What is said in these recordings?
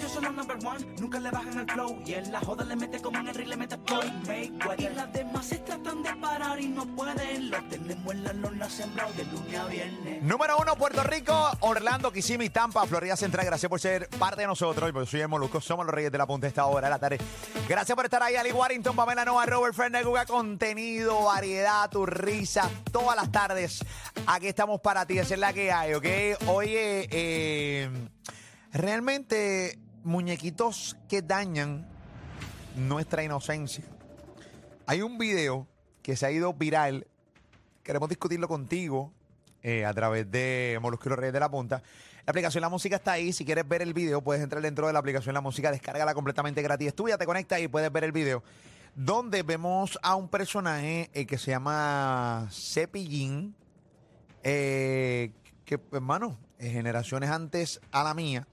Ellos son los number one, nunca le bajan el flow. Y en la joda le mete como en el ring, le mete Floyd Mayweather. Y las demás se tratan de parar y no pueden. Lo tenemos en la lona sembrado de lunes a viernes. Número uno, Puerto Rico, Orlando, Kissimmee, Tampa, Florida Central. Gracias por ser parte de nosotros. Yo soy el Molusco, somos los reyes de la punta esta hora de la tarde. Gracias por estar ahí, Ali Warrington, Pamela Nova, Robert Fernández, Guga, contenido, variedad, tu risa, todas las tardes. Aquí estamos para ti, esa es la que hay, ¿ok? Oye, eh, realmente, muñequitos que dañan nuestra inocencia. Hay un video que se ha ido viral. Queremos discutirlo contigo eh, a través de los Reyes de la Punta. La aplicación La Música está ahí. Si quieres ver el video, puedes entrar dentro de la aplicación La Música, descárgala completamente gratis. Es tuya, te conecta y puedes ver el video. Donde vemos a un personaje eh, que se llama Cepillín. eh, que, hermano, eh, generaciones antes a la mía,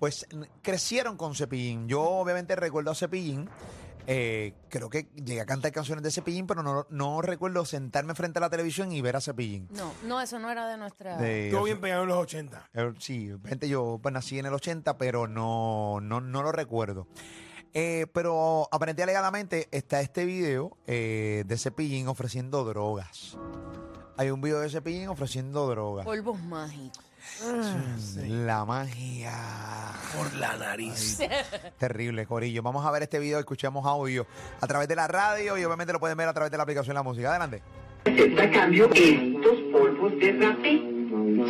pues crecieron con Cepillín. Yo obviamente recuerdo a Cepillín. eh, creo que llegué a cantar canciones de Cepillín, pero no, no recuerdo sentarme frente a la televisión y ver a Cepillín. No, no, eso no era de nuestra. De- Estuvo bien pegado en los 80. eh, Sí, gente, yo pues, nací en el 80, pero no, no, no lo recuerdo. Eh, pero aparentemente alegadamente está este video eh, de Cepillín ofreciendo drogas. Hay un video de Cepillín ofreciendo drogas. Polvos mágicos. La magia. Por la nariz. Terrible, Corillo. Vamos a ver este video, escuchemos audio a través de la radio y obviamente lo pueden ver a través de la aplicación La Música. Adelante. A cambio, estos polvos de rapé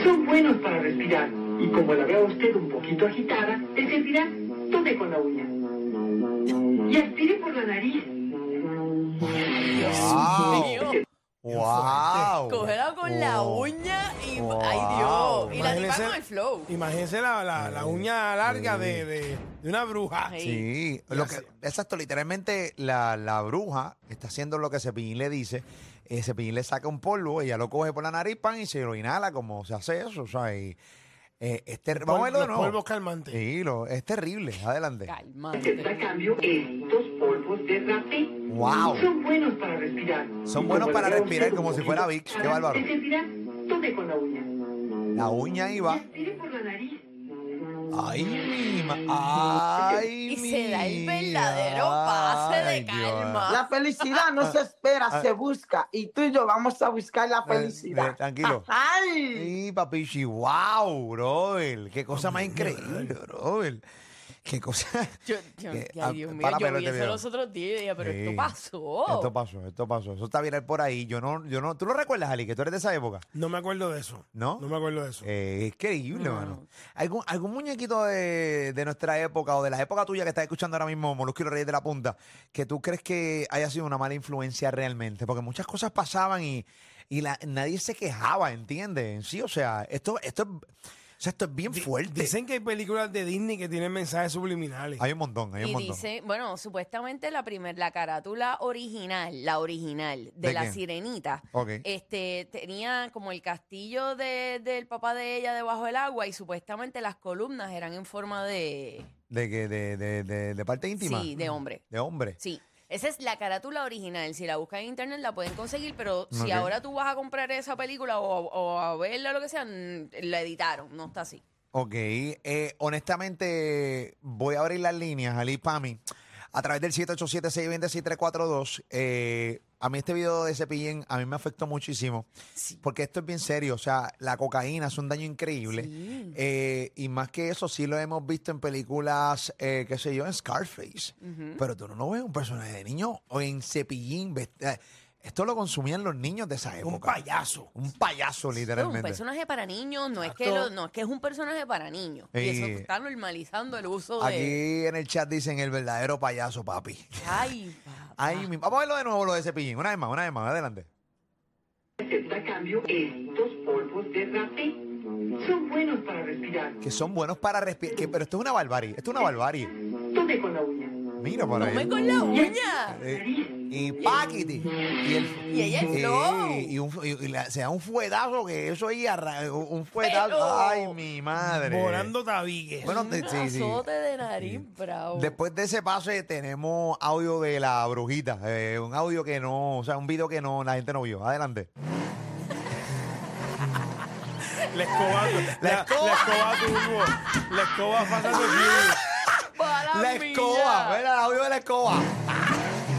son buenos para respirar. Y como la vea usted un poquito agitada, le servirá. Tome con la uña. Y aspire por la nariz. ¡Wow! ¡Wow! Cógela con la Wow. uña y. Wow. ¡Ay, Dios! Y la tipa Imagínese- con el flow. Imagínense la, la, la uña larga de, de, de una bruja. Sí. Sí, lo que, exacto, literalmente la, la bruja está haciendo lo que Cepillín le dice. Eh, Cepillín le saca un polvo, ella lo coge por la nariz pan y se lo inhala como se hace eso. O sea, y, eh, es ter- Vamos a verlo de Los nuevo. polvos calmantes. Sí, lo- es terrible. Adelante. Calmante. A cambio, estos polvos de rapé Wow. son buenos para respirar. Son buenos para respirar, como si fuera Vicks. Qué bárbaro. Con la uña. La uña por la nariz. Ay, mi ma- Ay, Y se da el mi- verdadero pase de calma. La felicidad no se espera, se busca. Y tú y yo vamos a buscar la Ah. Eh, eh, felicidad. tranquilo. ¡Ay! Sí, papichi, wow, brother. Qué cosa más increíble, brother. Qué cosa. Yo, yo- Eh, ay, ah, Dios mío, para yo vi eso los otros días y dije, pero Sí. esto pasó. Esto pasó, esto pasó. Eso está viral por ahí. Yo no, yo no. ¿Tú lo recuerdas, Ali? Que tú eres de esa época. No me acuerdo de eso. ¿No? No me acuerdo de eso. Eh, es increíble, No. mano. ¿Algún, algún muñequito de, de nuestra época o de la época tuya que estás escuchando ahora mismo, Molusco y los Reyes de la Punta, que tú crees que haya sido una mala influencia realmente? Porque muchas cosas pasaban y, y la- nadie se quejaba, ¿entiendes? Sí, o sea, esto, esto, es- sea, esto es bien Di- fuerte. Dicen que hay películas de Disney que tienen mensajes subliminales. hay un montón, hay un Y montón. dice, bueno, supuestamente la primer, la carátula original, la original de, ¿De la quién? sirenita, Ok. este, tenía como el castillo de- del papá de ella debajo del agua y supuestamente las columnas eran en forma de, ¿De que de, de, de, de parte íntima? sí, de hombre. De hombre. Sí. Esa es la carátula original. Si la buscan en internet la pueden conseguir, pero si Ok. ahora tú vas a comprar esa película o, o a verla o lo que sea, mm, la editaron, no está así. Ok, eh, honestamente voy a abrir las líneas, Ali Pami, a través del 787-620-6342. Eh, a mí este video de Cepillín a mí me afectó muchísimo, porque esto es bien serio, o sea, la cocaína es un daño increíble. Sí. Eh, y más que eso, sí lo hemos visto en películas, eh, qué sé yo, en Scarface. Pero tú no lo ves un personaje de niño o en Cepillín. Esto lo consumían los niños de esa época. Un payaso. Un payaso, Es un literalmente. personaje para niños, no es, que lo- no es que es un personaje para niños. Y Sí. eso está normalizando el uso de. Aquí en el chat dicen el verdadero payaso, papi. Ay, papá. Ay, mi- Vamos a verlo de nuevo, lo de Cepillín. Una vez más, una vez más, adelante. A cambio, estos polvos de rapé son buenos para respirar. Que son buenos para respirar. Pero esto es una barbarie. Esto es una barbarie. Tome con la uña. Mira por ahí. Come con la uña. Eh, y paquiti. Y, el, Y ella es eh, flow. y, un, y, y la- se da un fuetazo que eso ahí arra- un fuetazo. Pero- Ay, mi madre. Volando tabigues. Bueno, Un de- sí, sí. azote de nariz, bravo. Después de ese pase tenemos audio de la brujita. eh, un audio que no, o sea, un video que no, la gente no vio. Adelante. La escoba, la, la escoba. escoba turbo. La escoba. Mala La escoba, mira el audio de la escoba.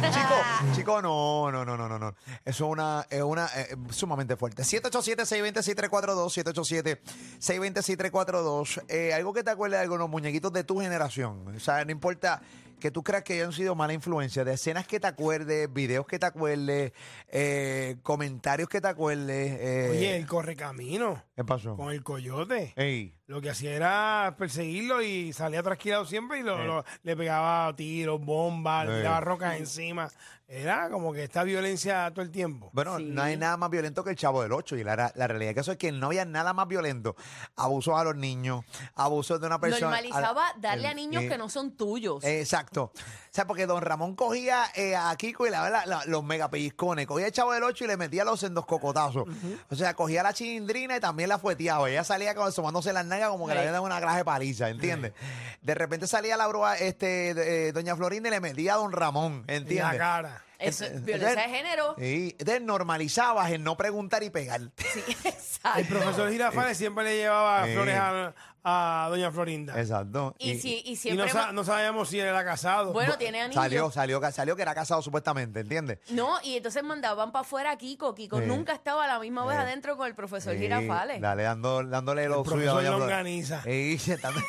Chico, chico, no, no, no, no, no, no. Eso es una, es una eh, sumamente fuerte. 787-620-6342, 787-620-6342. Eh, algo que te acuerdes de algunos muñequitos de tu generación. O sea, no importa que tú creas que hayan sido mala influencia, de escenas que te acuerdes, videos que te acuerdes, eh, comentarios que te acuerdes. eh, Oye, el correcamino ¿Qué pasó? con el coyote. Ey, Lo que hacía era perseguirlo y salía trasquilado siempre y lo, Eh. lo- le pegaba tiros, bombas, le tiraba rocas encima. Era como que esta violencia todo el tiempo. Bueno, Sí. no hay nada más violento que el chavo del 8 y la, la realidad que eso es que no había nada más violento. Abusos a los niños, abusos de una persona. Normalizaba a- darle a el- niños eh, que no son tuyos. Exacto. O sea, porque don Ramón cogía eh, a Kiko y le daba la- la- los megapellizcones. Cogía el chavo del 8 y le metía los sendos cocotazos. O sea, cogía la chilindrina y también la fueteaba. Ella salía como asomándose las nalgas como que le Sí. había dado una graje paliza, ¿entiendes? De repente salía la bruja, este, de- eh, doña Florinda y le metía a don Ramón, En la ¿entiendes? cara. Eso es entonces- violencia de género. Sí, entonces normalizabas el no preguntar y pegar. Sí, El exacto. profesor Girafales siempre le llevaba Eh. flores a, a doña Florinda. Exacto. Y, si, y Y siempre. no, sa- ma- no sabíamos si él era casado. bueno, tiene anillo. Salió, salió, salió que era casado supuestamente, ¿entiendes? No, y entonces mandaban para afuera a Kiko. Kiko Sí. nunca estaba a la misma vez Sí. adentro con el profesor Sí, Girafales. Dale, dando, dándole lo suyo a profesor doña Longaniza. Sí, dando-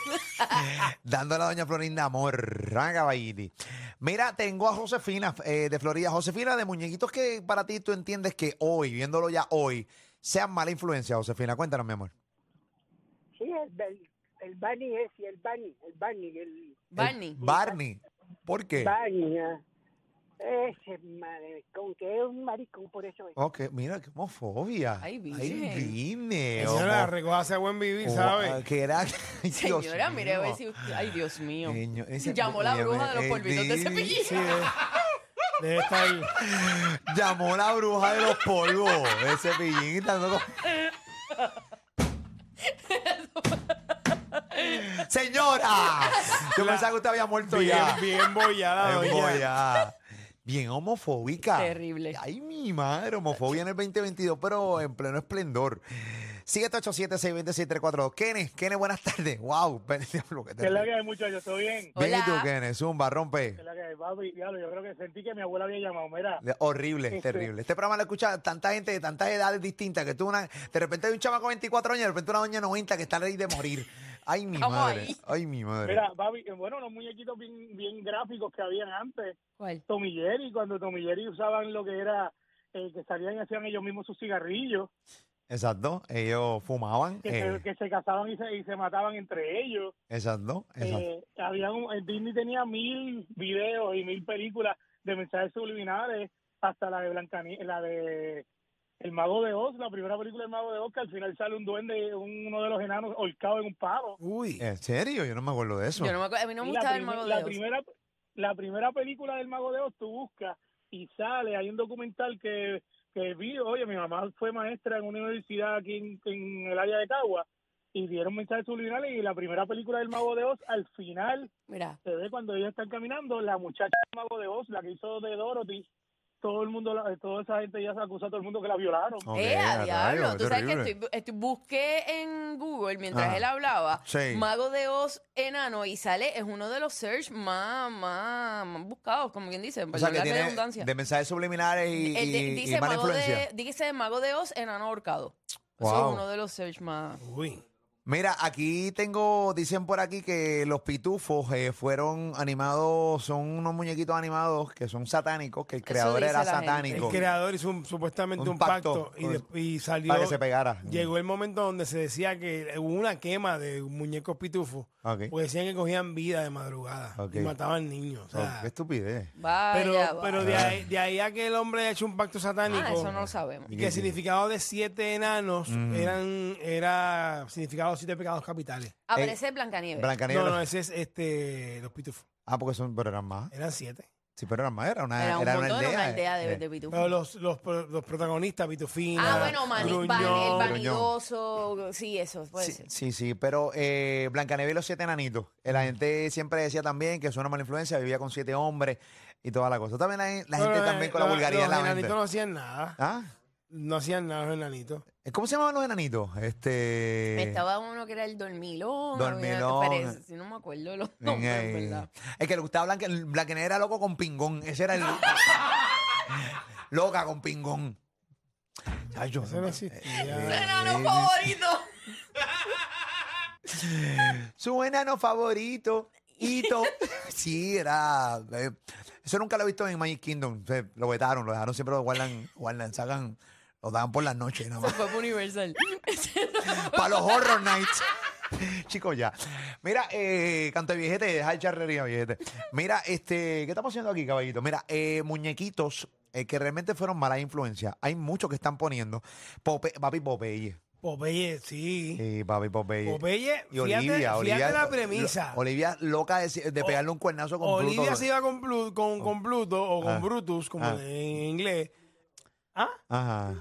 dándole a doña Florinda amor. Ranga, caballiti. Mira, tengo a Josefina eh, de Florida. Josefina, de muñequitos que para ti tú entiendes que hoy, viéndolo ya hoy, sean mala influencia, Josefina. Cuéntanos, mi amor. Sí, el, el, el Barney es, y el Barney, el Barney, el Barney. Barney. ¿Por qué? Barney, ah. ese madre, con que es un maricón, por eso es. Ok, mira, qué homofobia. Ay, virgen. Ay, vine. Señora, homo- recoge buen vivir, oh, ¿sabe? Que era. Ay, Señora, mire a ver si. usted- Ay, Dios mío. Niño, ese- Llamó la bruja de los eh, polvitos de sí, cepillín. Sí, debe, debe estar. Llamó la bruja de los polvos. Ese pillín dando Señora, yo pensaba que usted había muerto Bien, ya. bien bollada, Bien doña. boya. Bien homofóbica. Terrible. Ay, mi madre, homofobia en el 2022, pero en pleno esplendor. 787-620-6342. Kenneth, Kenneth, buenas tardes. Wow, diablo, qué ¿Qué es la que hay, muchachos? ¿Todo bien? Bien, ¿y tú, Hola. Kenneth? Zumba, rompe. ¿Qué es la que hay, papi? Diablo, yo creo que sentí que mi abuela había llamado. Mira, Horrible, Este- terrible. Este programa lo escucha tanta gente de tantas edades distintas que tú una, de repente hay un chamaco de 24 años y de repente una doña 90 que está ready de morir. Ay, mi madre. ahí. Ay, mi madre. mira, papi, eh, bueno, unos muñequitos bien, bien gráficos que habían antes. ¿Cuál? Tom y Jerry, cuando Tom y Jerry usaban lo que era, eh, que salían y hacían ellos mismos sus cigarrillos, Exacto. Ellos fumaban. que, eh, se, que se casaban y se, y se mataban entre ellos. exacto. exacto. Eh, había un- eh, Disney tenía mil videos y mil películas de mensajes subliminales, hasta la de Blancanieves, la de El Mago de Oz, la primera película del Mago de Oz, que al final sale un duende, un- uno de los enanos holcado en un palo. Uy. ¿En serio? Yo no me acuerdo de eso. Yo no me acuerdo. A mí no me la, gustaba el mago la de Oz. primera la primera película del Mago de Oz tú buscas y sale, hay un documental que, que vi, oye, mi mamá fue maestra en una universidad aquí en, en el área de Cagua y dieron mensajes subliminales y la primera película del Mago de Oz al final Mira. se ve cuando ellos están caminando, la muchacha del Mago de Oz, la que hizo de Dorothy, todo el mundo, la- toda esa gente ya se acusa a todo el mundo que la violaron. Ok, eh, a diablo. Tú sabes que estoy, estoy- busqué en Google mientras Ajá. él hablaba. Sí. Mago de Oz enano y sale, es uno de los search más, más, más buscados, como quien dice, O sea, que perdón la tiene redundancia. de mensajes subliminares y, Eh, y- di- y dice, mala mago influencia. de, dice Mago de Oz enano ahorcado. Eso Wow. es uno de los search más. Uy. Mira, aquí tengo, dicen por aquí que los pitufos eh, fueron animados, son unos muñequitos animados que son satánicos, que el creador era satánico. El creador hizo un- supuestamente Un un, pacto pacto, y, de- y salió. para que se pegara. Llegó el momento donde se decía que hubo una quema de muñecos pitufos. Ok. Porque decían que cogían vida de madrugada Ok. y mataban niños. o Oh, sea, qué estupidez. Vaya, pero vaya. pero de, ahí, de ahí a que el hombre haya hecho un pacto satánico. Ah, eso no lo sabemos. Y que el significado de siete enanos eran era significado siete pecados capitales. Aparece Blancanieves. Blancanieves. No, no, ese es este los pitufos. Ah, porque son, pero eran más. Eran siete. Sí, pero eran más. Era una, Era un era una montón, aldea. una aldea de, eh. de pitufos. Pero los, los, los protagonistas, Pitufina, Ah, bueno, mani- Gruñón, van- el Gruñón. vanidoso, sí, eso puede Sí, ser. sí, sí, pero eh, Blancanieves y los siete enanitos. Eh, La gente siempre decía también que es una mala influencia, vivía con siete hombres y toda la cosa. También la, la gente Pero, también eh, con la los- vulgaridad en los la mente. enanitos no hacían nada. ¿Ah? No hacían nada los enanitos. ¿Cómo se llamaban los enanitos? Este. Estaba uno que era el dormilón. Dormilón. había- si no me acuerdo los nombres, Eh, ¿verdad? Es que le gustaba Blanca, Blancanieves era loco con pingón. Ese era el. Loca con pingón. Eso no existía. ¡Enano favorito! Su enano favorito. Hito. Sí, era. eh, eso nunca lo he visto en Magic Kingdom. Se- lo vetaron, lo dejaron siempre, lo guardan, guardan, sacan, lo dan por las noches nada más. Fue por Universal. Para los horror nights. Chicos, ya. Mira, eh, canto de viejete, deja de charrería, viejete. Mira, este, ¿qué estamos haciendo aquí, caballito? Mira, eh, muñequitos eh, que realmente fueron malas influencias. Hay muchos que están poniendo. Pope, papi Popeye. Popeye, sí. Sí, papi Popeye. Popeye, Y fíjate, Olivia, fíjate Olivia. la premisa. lo- Olivia loca de, de pegarle un cuernazo con Olivia Pluto. se iba con, Plu- con, con Pluto o con Ah. Brutus, como Ah. en inglés. ¿Ah? Ajá.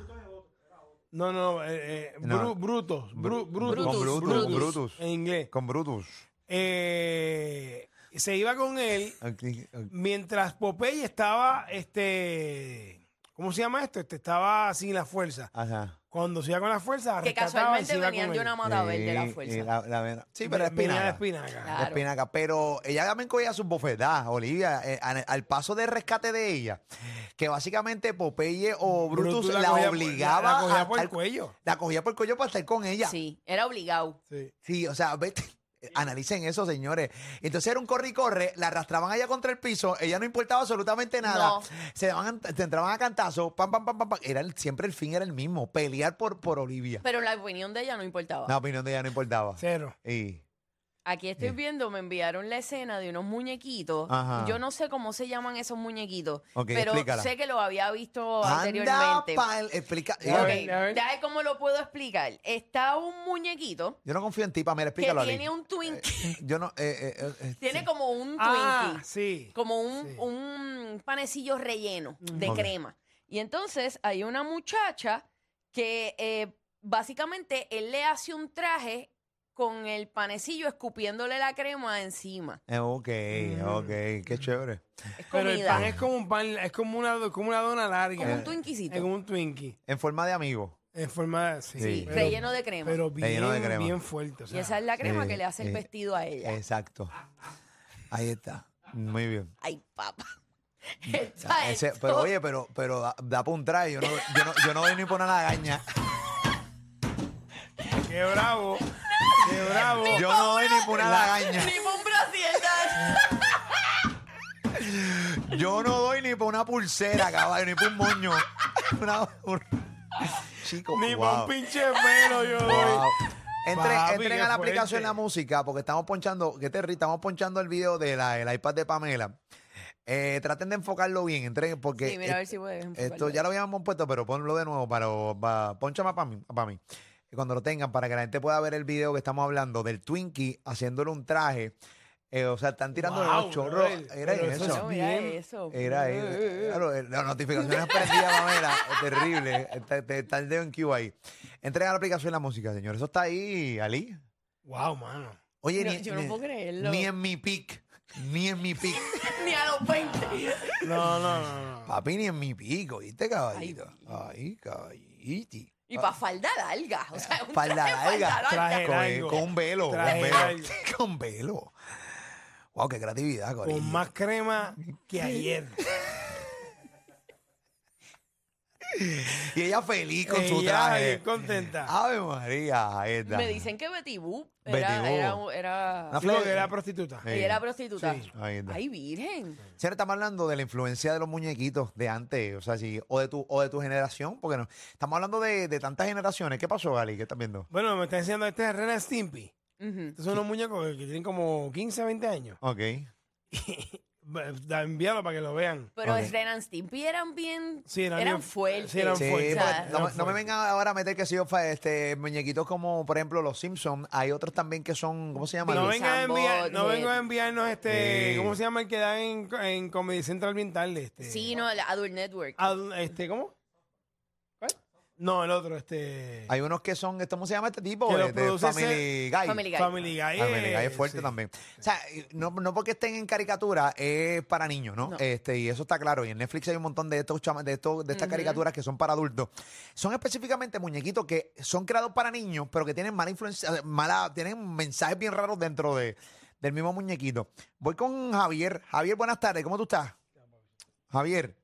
No, no, eh, eh, No. Bru- Brutus, Bru- Brutus, Con Brutus, Brutus. Brutus. en inglés. Con Brutus. Eh, se iba con él Aquí, aquí. mientras Popeye estaba, este, ¿cómo se llama esto? Este, estaba sin la fuerza. Ajá. Cuando se iba con la fuerza, que casualmente se iba venían de una mata verde de la Sí, fuerza. y la- la vena- sí, pero es Venía de espinaca. espinaca. Claro. espinaca, pero ella también cogía sus bofetadas, Olivia, eh, al, al paso de rescate de ella, que básicamente Popeye o Brutus, Brutus la, cogía por- obligaba la- la cogía a por el estar- cuello. La cogía por el cuello para estar con ella. Sí, Sí, era obligado. Sí. o sea, vete, analicen eso, señores. Entonces era un corre y corre, la arrastraban allá contra el piso, ella no importaba absolutamente nada. No. Se, daban, se entraban a cantazos, pam, pam, pam, pam, pam. Era el- siempre el fin era el mismo, pelear por, por Olivia. Pero la opinión de ella no importaba. La opinión de ella no importaba. Cero. Y, Aquí estoy Sí. viendo, me enviaron la escena de unos muñequitos. Ajá. Yo no sé cómo se llaman esos muñequitos, Ok, pero explícala. sé que lo había visto anda anteriormente. pa'l- explica. A Ok, ver, a ver. déjame cómo lo puedo explicar. Está un muñequito Yo no confío en ti, Pamela, que explícalo Ali. tiene un Twinkie. Yo no. Eh, eh, eh, eh, tiene como un Twinkie. Ah, sí. como un, Sí. un panecillo relleno de Ok. crema. Y entonces hay una muchacha que eh, básicamente él le hace un traje con el panecillo escupiéndole la crema encima. eh, ok, ok, qué chévere. Es Pero el comida. pan es como un pan, es como una, como una dona larga. como un Twinkiecito. Es como un Twinkie. En forma de amigo. En forma de. Sí, Sí. pero- relleno de crema. Pero bien, Relleno de crema. bien fuerte. o y esa es la crema sí, que le hace el sí. vestido a ella. Exacto. Ahí está. Muy bien. Ay, papá. Está Ese- esto. pero oye, pero, pero da, da pa' un traje. Yo no, yo, no, yo no doy ni por una lagaña. Qué bravo. Bravo. Yo no doy ni por una lagaña. Ni por un brasier, Yo no doy ni por una pulsera, caballo, ni por un moño. Una, un- Chico, Ni wow. por un pinche pelo yo doy. Wow. Entren, Papi, entren qué a la aplicación fuerte. La Música porque estamos ponchando, ¿qué te ríes? Estamos ponchando el video del el iPad de Pamela. Eh, traten de enfocarlo bien, entren porque Sí, mira a ver si puedes. esto enfocarlo. ya lo habíamos puesto, pero ponlo de nuevo para, para ponchame para mí, para mí. Cuando lo tengan, para que la gente pueda ver el video que estamos hablando del Twinkie haciéndole un traje. Eh, o sea, están tirando Wow, los chorros. Era eso eso. No, bien. eso. Era ahí. Claro, eh, las notificaciones prendidas, Pamela. Es terrible. Está, te- está el dedo en Q ahí. Entrega la aplicación la música, señor. Eso está ahí, Ali. Wow, mano. Oye, No, ni, yo no ni- puedo creerlo. ni en mi pic. Ni en mi pic. Ni a los 20. No, no, no. no. Papi, ni en mi pico, ¿viste, caballito? Ay, caballiti. Y para falda larga. O sea, un Falda traje de larga. Traje Con, largo. con un velo. Con Traje velo. largo. con velo. Wow, qué creatividad, corillo. Con más crema que ayer. Y ella feliz con su Ella traje. bien contenta. Ave María, ahí está. Me dicen que Betty Boop Betty era, era, Boop. era, Una Sí, porque era prostituta. Sí. ella era prostituta. Sí. Ahí está. Ay, virgen. Señor, estamos hablando de la influencia de los muñequitos de antes, o sea, sí, o de tu, o de tu generación, porque no. Estamos hablando de, de tantas generaciones. ¿Qué pasó, Gali? ¿Qué estás viendo? Bueno, me está diciendo este es Ren and Stimpy. Ujú. Estos son unos muñecos que tienen como 15, 20 años. Ok. Da- Envíalo para que lo vean. Pero Ok. Ren and Stimpy eran bien. Sí, eran eran bien- fuertes. sí, eran Sí, fuertes. O sea, porque no, me- no me vengan ahora a meter que si yo fa- este, muñequitos como, por ejemplo, los Simpsons. Hay otros también que son, ¿cómo se llaman? No vengan a enviar, no vengan a enviarnos este, Sí. ¿cómo se llama el que da en, en Comedy Central bien tarde? Este, Sí, no, la Adult Network. Ad- este, ¿cómo? No, el otro, este. Hay unos que son, ¿cómo se llama este tipo? Que lo De- de produce Family Guy. Family Guy. Family Guy. Family Guy eh, es fuerte sí. también. O sea, no, no porque estén en caricatura, es para niños, ¿no? No. Este, y eso está claro. Y en Netflix hay un montón de estos chama- de estos, de estas caricaturas que son para adultos. Son específicamente muñequitos que son creados para niños, pero que tienen mala influencia, eh, mala, tienen mensajes bien raros dentro de, del mismo muñequito. Voy con Javier. Javier, buenas tardes. ¿Cómo tú estás? Javier.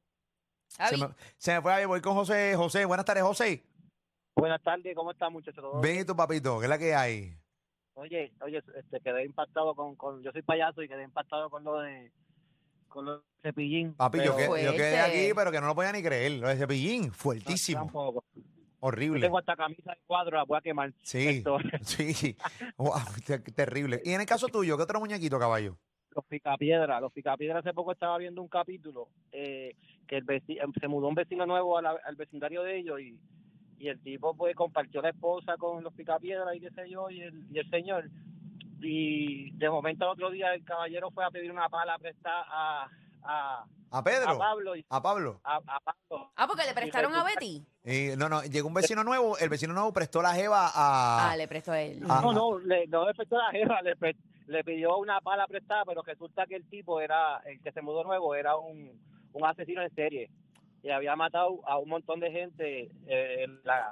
Se Javi, me, se me fue Javier. Voy con José. José, buenas tardes, José. Buenas tardes, ¿cómo están muchachos? ¿Todo Ven y tu papito, ¿qué es la que hay? Oye, oye, este, quedé impactado con, con, yo soy payaso y quedé impactado con lo de, con lo de cepillín. Papi, yo, que- yo quedé aquí, pero que no lo podía ni creer. Lo de cepillín, fuertísimo. Tampoco. Yo Horrible. tengo hasta camisa de cuadro, la voy a quemar. Sí, Esto, sí. Wow, te- terrible. Y en el caso tuyo, ¿qué otro muñequito, caballo? los picapiedras, los picapiedras hace poco estaba viendo un capítulo eh, que el veci- se mudó un vecino nuevo a la- al vecindario de ellos y, y el tipo pues compartió la esposa con los picapiedras y qué sé yo y el, y el señor y de momento al otro día el caballero fue a pedir una pala prestada a, a, ¿A a Pedro? Pablo y ¿A Pablo? a, a Pablo ah, porque le prestaron a Betty. Y, no, no, llegó un vecino nuevo, el vecino nuevo prestó la jeva a... Ah, le prestó a él. Ah. No, no, le, no le prestó la jefa, le, pre- le pidió una pala prestada, pero resulta que el tipo era, el que se mudó nuevo, era un, un asesino en serie. Y había matado a un montón de gente eh, en la,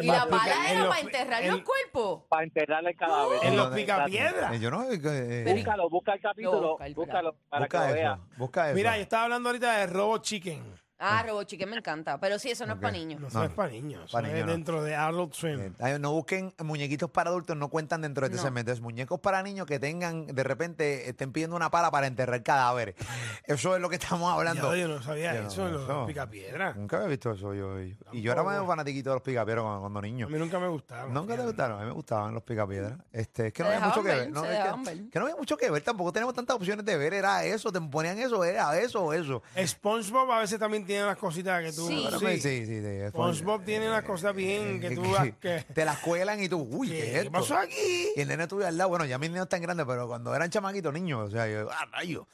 Y la pala en era los- para enterrar en- los cuerpos. para enterrarle el cadáver. En los picapiedras. Eh, Yo no... eh, Pero- Búscalo, busca el capítulo, busca el búscalo para busca que lo eso, veas. busca eso. Mira, yo estaba hablando ahorita de Robot Chicken. Ah, Robo Chicken me encanta. Pero sí, eso no Ok. es para niños. No, eso No, es para niños. Eso para es niños no. dentro de Adult Swim. Eh, ay, no busquen muñequitos para adultos, no cuentan dentro de este No. segmento. Es muñecos para niños que tengan, de repente, estén pidiendo una pala para enterrar cadáveres. Eso es lo que estamos hablando. Ya, yo no sabía Yo no, eso, los eso. picapiedras. Nunca había visto eso yo. Y, y yo era Tampoco. medio fanatiquito de los picapiedras cuando, cuando A niño. mí nunca me gustaron. ¿Nunca te fíjate. gustaron? A mí me gustaban los picapiedras. Este, es que Se no había mucho que ver, ver. No, se es que- ver. que no había mucho que ver. Tampoco tenemos tantas opciones de ver. Era eso, te ponían eso, era eso o eso. SpongeBob a veces también tiene unas cositas que tú. Sí. Pues, sí, sí. de- SpongeBob tiene unas cosas bien que tú. que- que- te las cuelan y tú, uy, ¿qué, es ¿Qué esto? pasó aquí? Y el nene tuyo al lado, bueno, ya mis niños están grandes, pero cuando eran chamaquitos niños, o sea, yo, ah, rayo.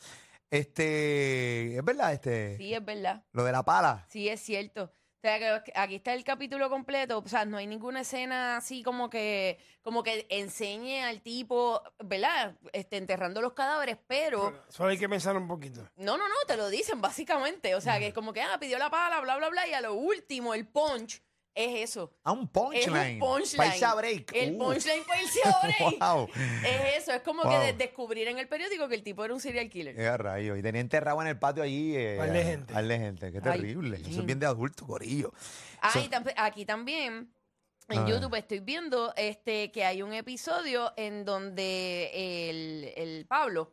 Este, es verdad, este, Sí, es verdad. lo de la pala. Sí, es cierto. O sea, que aquí está el capítulo completo. O sea, no hay ninguna escena así como que, como que enseñe al tipo, ¿verdad? Este, enterrando los cadáveres, pero Solo hay que pensar un poquito. no, no, no, te lo dicen básicamente. O sea, que es como que, ah, pidió la pala, bla, bla, bla, y a lo último, el punch es eso. Ah, un Es punchline. un punchline. Paisa break. El Uh, punchline paisa break. Wow. Es eso, es como Wow. que de- descubrir en el periódico que el tipo era un serial killer. Qué rayo. Y tenía enterrado en el patio allí. Eh, de gente. de gente. Qué Ay, terrible. Eso es bien de adulto, corillo. Ah, So- y tam- aquí también en Ah. YouTube estoy viendo este que hay un episodio en donde el, el Pablo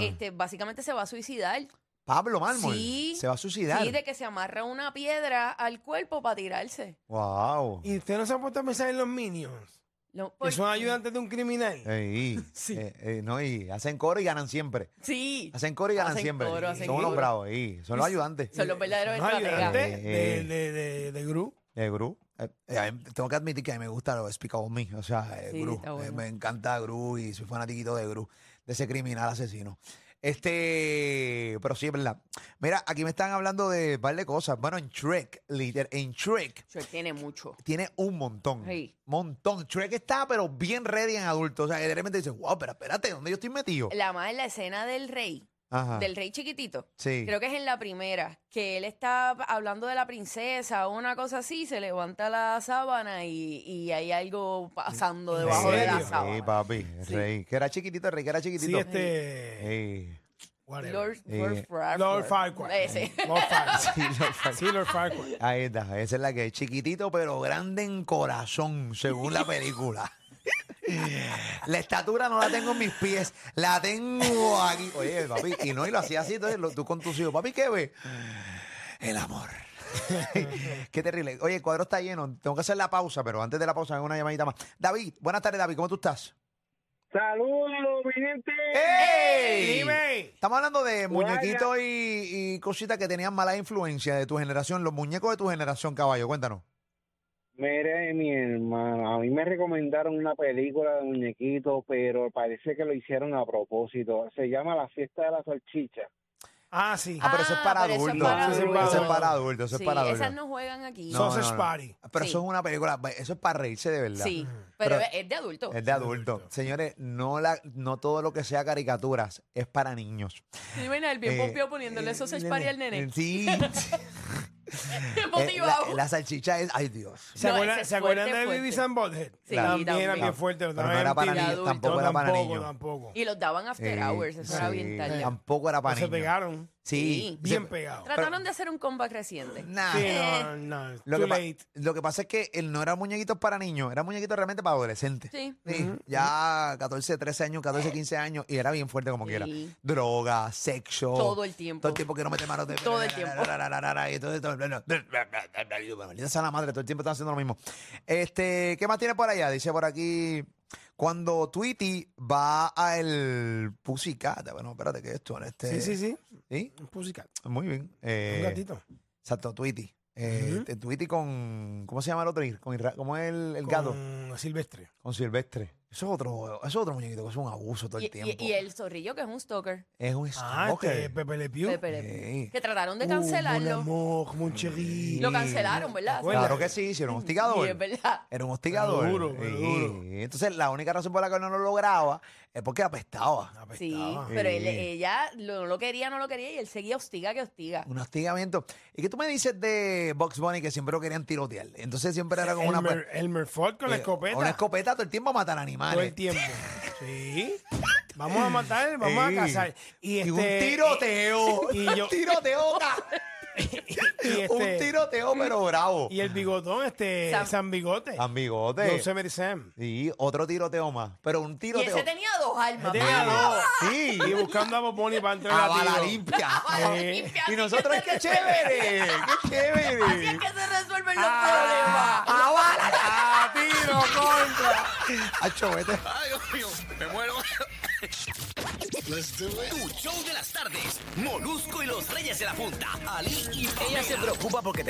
este básicamente se va a suicidar. Pablo Mármol Sí. se va a suicidar. Sí, de que se amarra una piedra al cuerpo para tirarse. Wow. ¿Y usted no se ha puesto a pensar en los Minions? No, Que son ayudantes de un criminal. Ey, Sí. eh, eh, no, y hacen coro y ganan siempre. Sí. Hacen coro y ganan Hacen siempre. coro, hacen son los coro. bravos ahí. Son los ayudantes. Son los verdaderos Son estrategas. ayudantes de, Eh, de, de, de Gru. Eh, Gru. Eh, eh, a mí- tengo que admitir que a mí me gusta lo de Speak Me. O sea, eh, Sí, Gru. está Eh, bueno. me encanta Gru y soy fanatiquito de Gru, de ese criminal asesino. Este, pero sí es verdad. Mira, aquí me están hablando de un par de cosas. Bueno, en Shrek, liter, en Shrek Shrek tiene mucho. tiene un montón. Sí. Montón. Shrek está, pero bien ready en adulto. O sea, que de repente dices, wow, pero espérate, ¿dónde yo estoy metido? La más es la escena del rey, Ajá. del rey chiquitito. Sí. Creo que es en la primera, que él está hablando de la princesa o una cosa así, se levanta la sábana y, y hay algo pasando debajo de la serio? sábana. Sí, papi, el Sí. rey. Que era chiquitito, el rey, que era Sí, chiquitito. este. Ey. whatever. Lord, Eh, Lord Farquaad. Lord Farquaad. Ese. Lord Farquaad. Sí, Lord Farquaad. Sí, Lord Farquaad. Ahí está, esa es la que es chiquitito pero grande en corazón, según la película. La estatura no la tengo en mis pies, la tengo aquí. Oye, papi, y no, y lo hacía así, entonces lo- tú con tus hijos, papi, ¿qué ves? El amor. Qué terrible. Oye, el cuadro está lleno, tengo que hacer la pausa, pero antes de la pausa, hago una llamadita más. David, buenas tardes, David, ¿cómo tú estás? Saludos, mi gente. ¡Ey! Dime. Estamos hablando de muñequitos y, y cositas que tenían mala influencia de tu generación, los muñecos de tu generación, caballo, cuéntanos. Mire, mi hermano, a mí me recomendaron una película de muñequitos, pero parece que lo hicieron a propósito. Se llama La Fiesta de la Salchicha. Ah, sí. Ah, pero eso es Ah, para pero eso es adultos. para Eso es adultos. para adultos. Eso es Sí, para adultos. esas no juegan aquí. No, Sausage no, no. Party. Pero Sí. eso es una película, eso es para reírse de verdad. Sí, pero, Pero- es de adulto. Es de adultos. Señores, no, la, no todo lo que sea caricaturas es para niños. Sí, imagina el bien Eh, poniéndole esos eh, party al nene. Sí. Eh, la, la salchicha es. Ay, Dios. ¿Se No, acuerdan, ese es ¿se acuerdan fuerte, de fuerte. Beavis and Butthead? Sí, también, también. era bien fuerte. Pero no era para niños. Tampoco era para tampoco, niños. tampoco. Y los daban after Eh, hours, eso era sí. bien tarde. Tampoco era para Se niños. pegaron. Sí. Bien Se- pegados. Trataron de hacer un comeback reciente. Nah. Sí, Eh. no, no. Lo Too que, pa- late. lo que pasa es que él no era muñequitos para niños, era muñequitos realmente para adolescentes. Sí. Sí, Ya 14, 13 años, 14, 15 años, y era bien fuerte como Sí. quiera. Droga, sexo. Todo el tiempo. Todo el tiempo que no mete manos de. Todo el tiempo. Y todo esto. Maldita sea la madre, todo el tiempo están haciendo lo mismo. Este, ¿qué más tiene por allá? Dice por aquí. Cuando Tweety va a el Pussycat. Bueno, espérate, ¿qué es esto? Este, Sí, sí, sí. ¿Sí? Un pussycat. Muy bien. Eh, Un gatito. Exacto, Tweety. Eh, Ujú. este, Tweety con. ¿Cómo se llama el otro? Con ¿Cómo es el, el gato? Con Silvestre. Con Silvestre. Eso es otro, eso es otro muñequito que es un abuso todo el Y, y- tiempo. y el zorrillo, que es un stalker. Es un Ah, stalker. este Pepe Le Pew. Pepe Le Sí. Que trataron de Uh, cancelarlo. mon amour, mon chéri. Lo cancelaron, ¿verdad? Bueno, Claro que sí, sí, era un hostigador. Y es verdad. Era un hostigador. Pero duro, pero Sí. duro. Entonces, la única razón por la que no lo lograba es porque apestaba. Sí, Apestaba. pero él- Sí. ella lo, lo quería, no lo quería y él seguía hostiga que hostiga. Un hostigamiento. ¿Y qué tú me dices de Box Bunny que siempre lo querían tirotear? Entonces siempre era como una... Elmer, Elmer Ford con la eh, escopeta. Una escopeta todo el tiempo a matar todo animales. el tiempo. Sí. Vamos a matar, vamos a cazar. Y, Y este, un tiroteo. y yo- un tiroteo. y este- un tiroteo, pero bravo. Y el bigotón, este, Sam- San, Bigote. Amigote. Yosemite Sam. Sí, otro tiroteo más. Pero un Y tiroteo. ese tenía dos armas. Tenía dos. Sí. Y buscando a Boboni para entrar A bala tiro. limpia. Limpia, Y nosotros, que ¡qué se- chévere! ¡Qué Así chévere! es que se resuelven los Ah, problemas. ¡A bala! ¡A tiro contra! Acho, vete. Ay, Dios mío, me muero. Tu show de las tardes. Molusco y los Reyes de la Punta. Ali y ella se preocupa porque te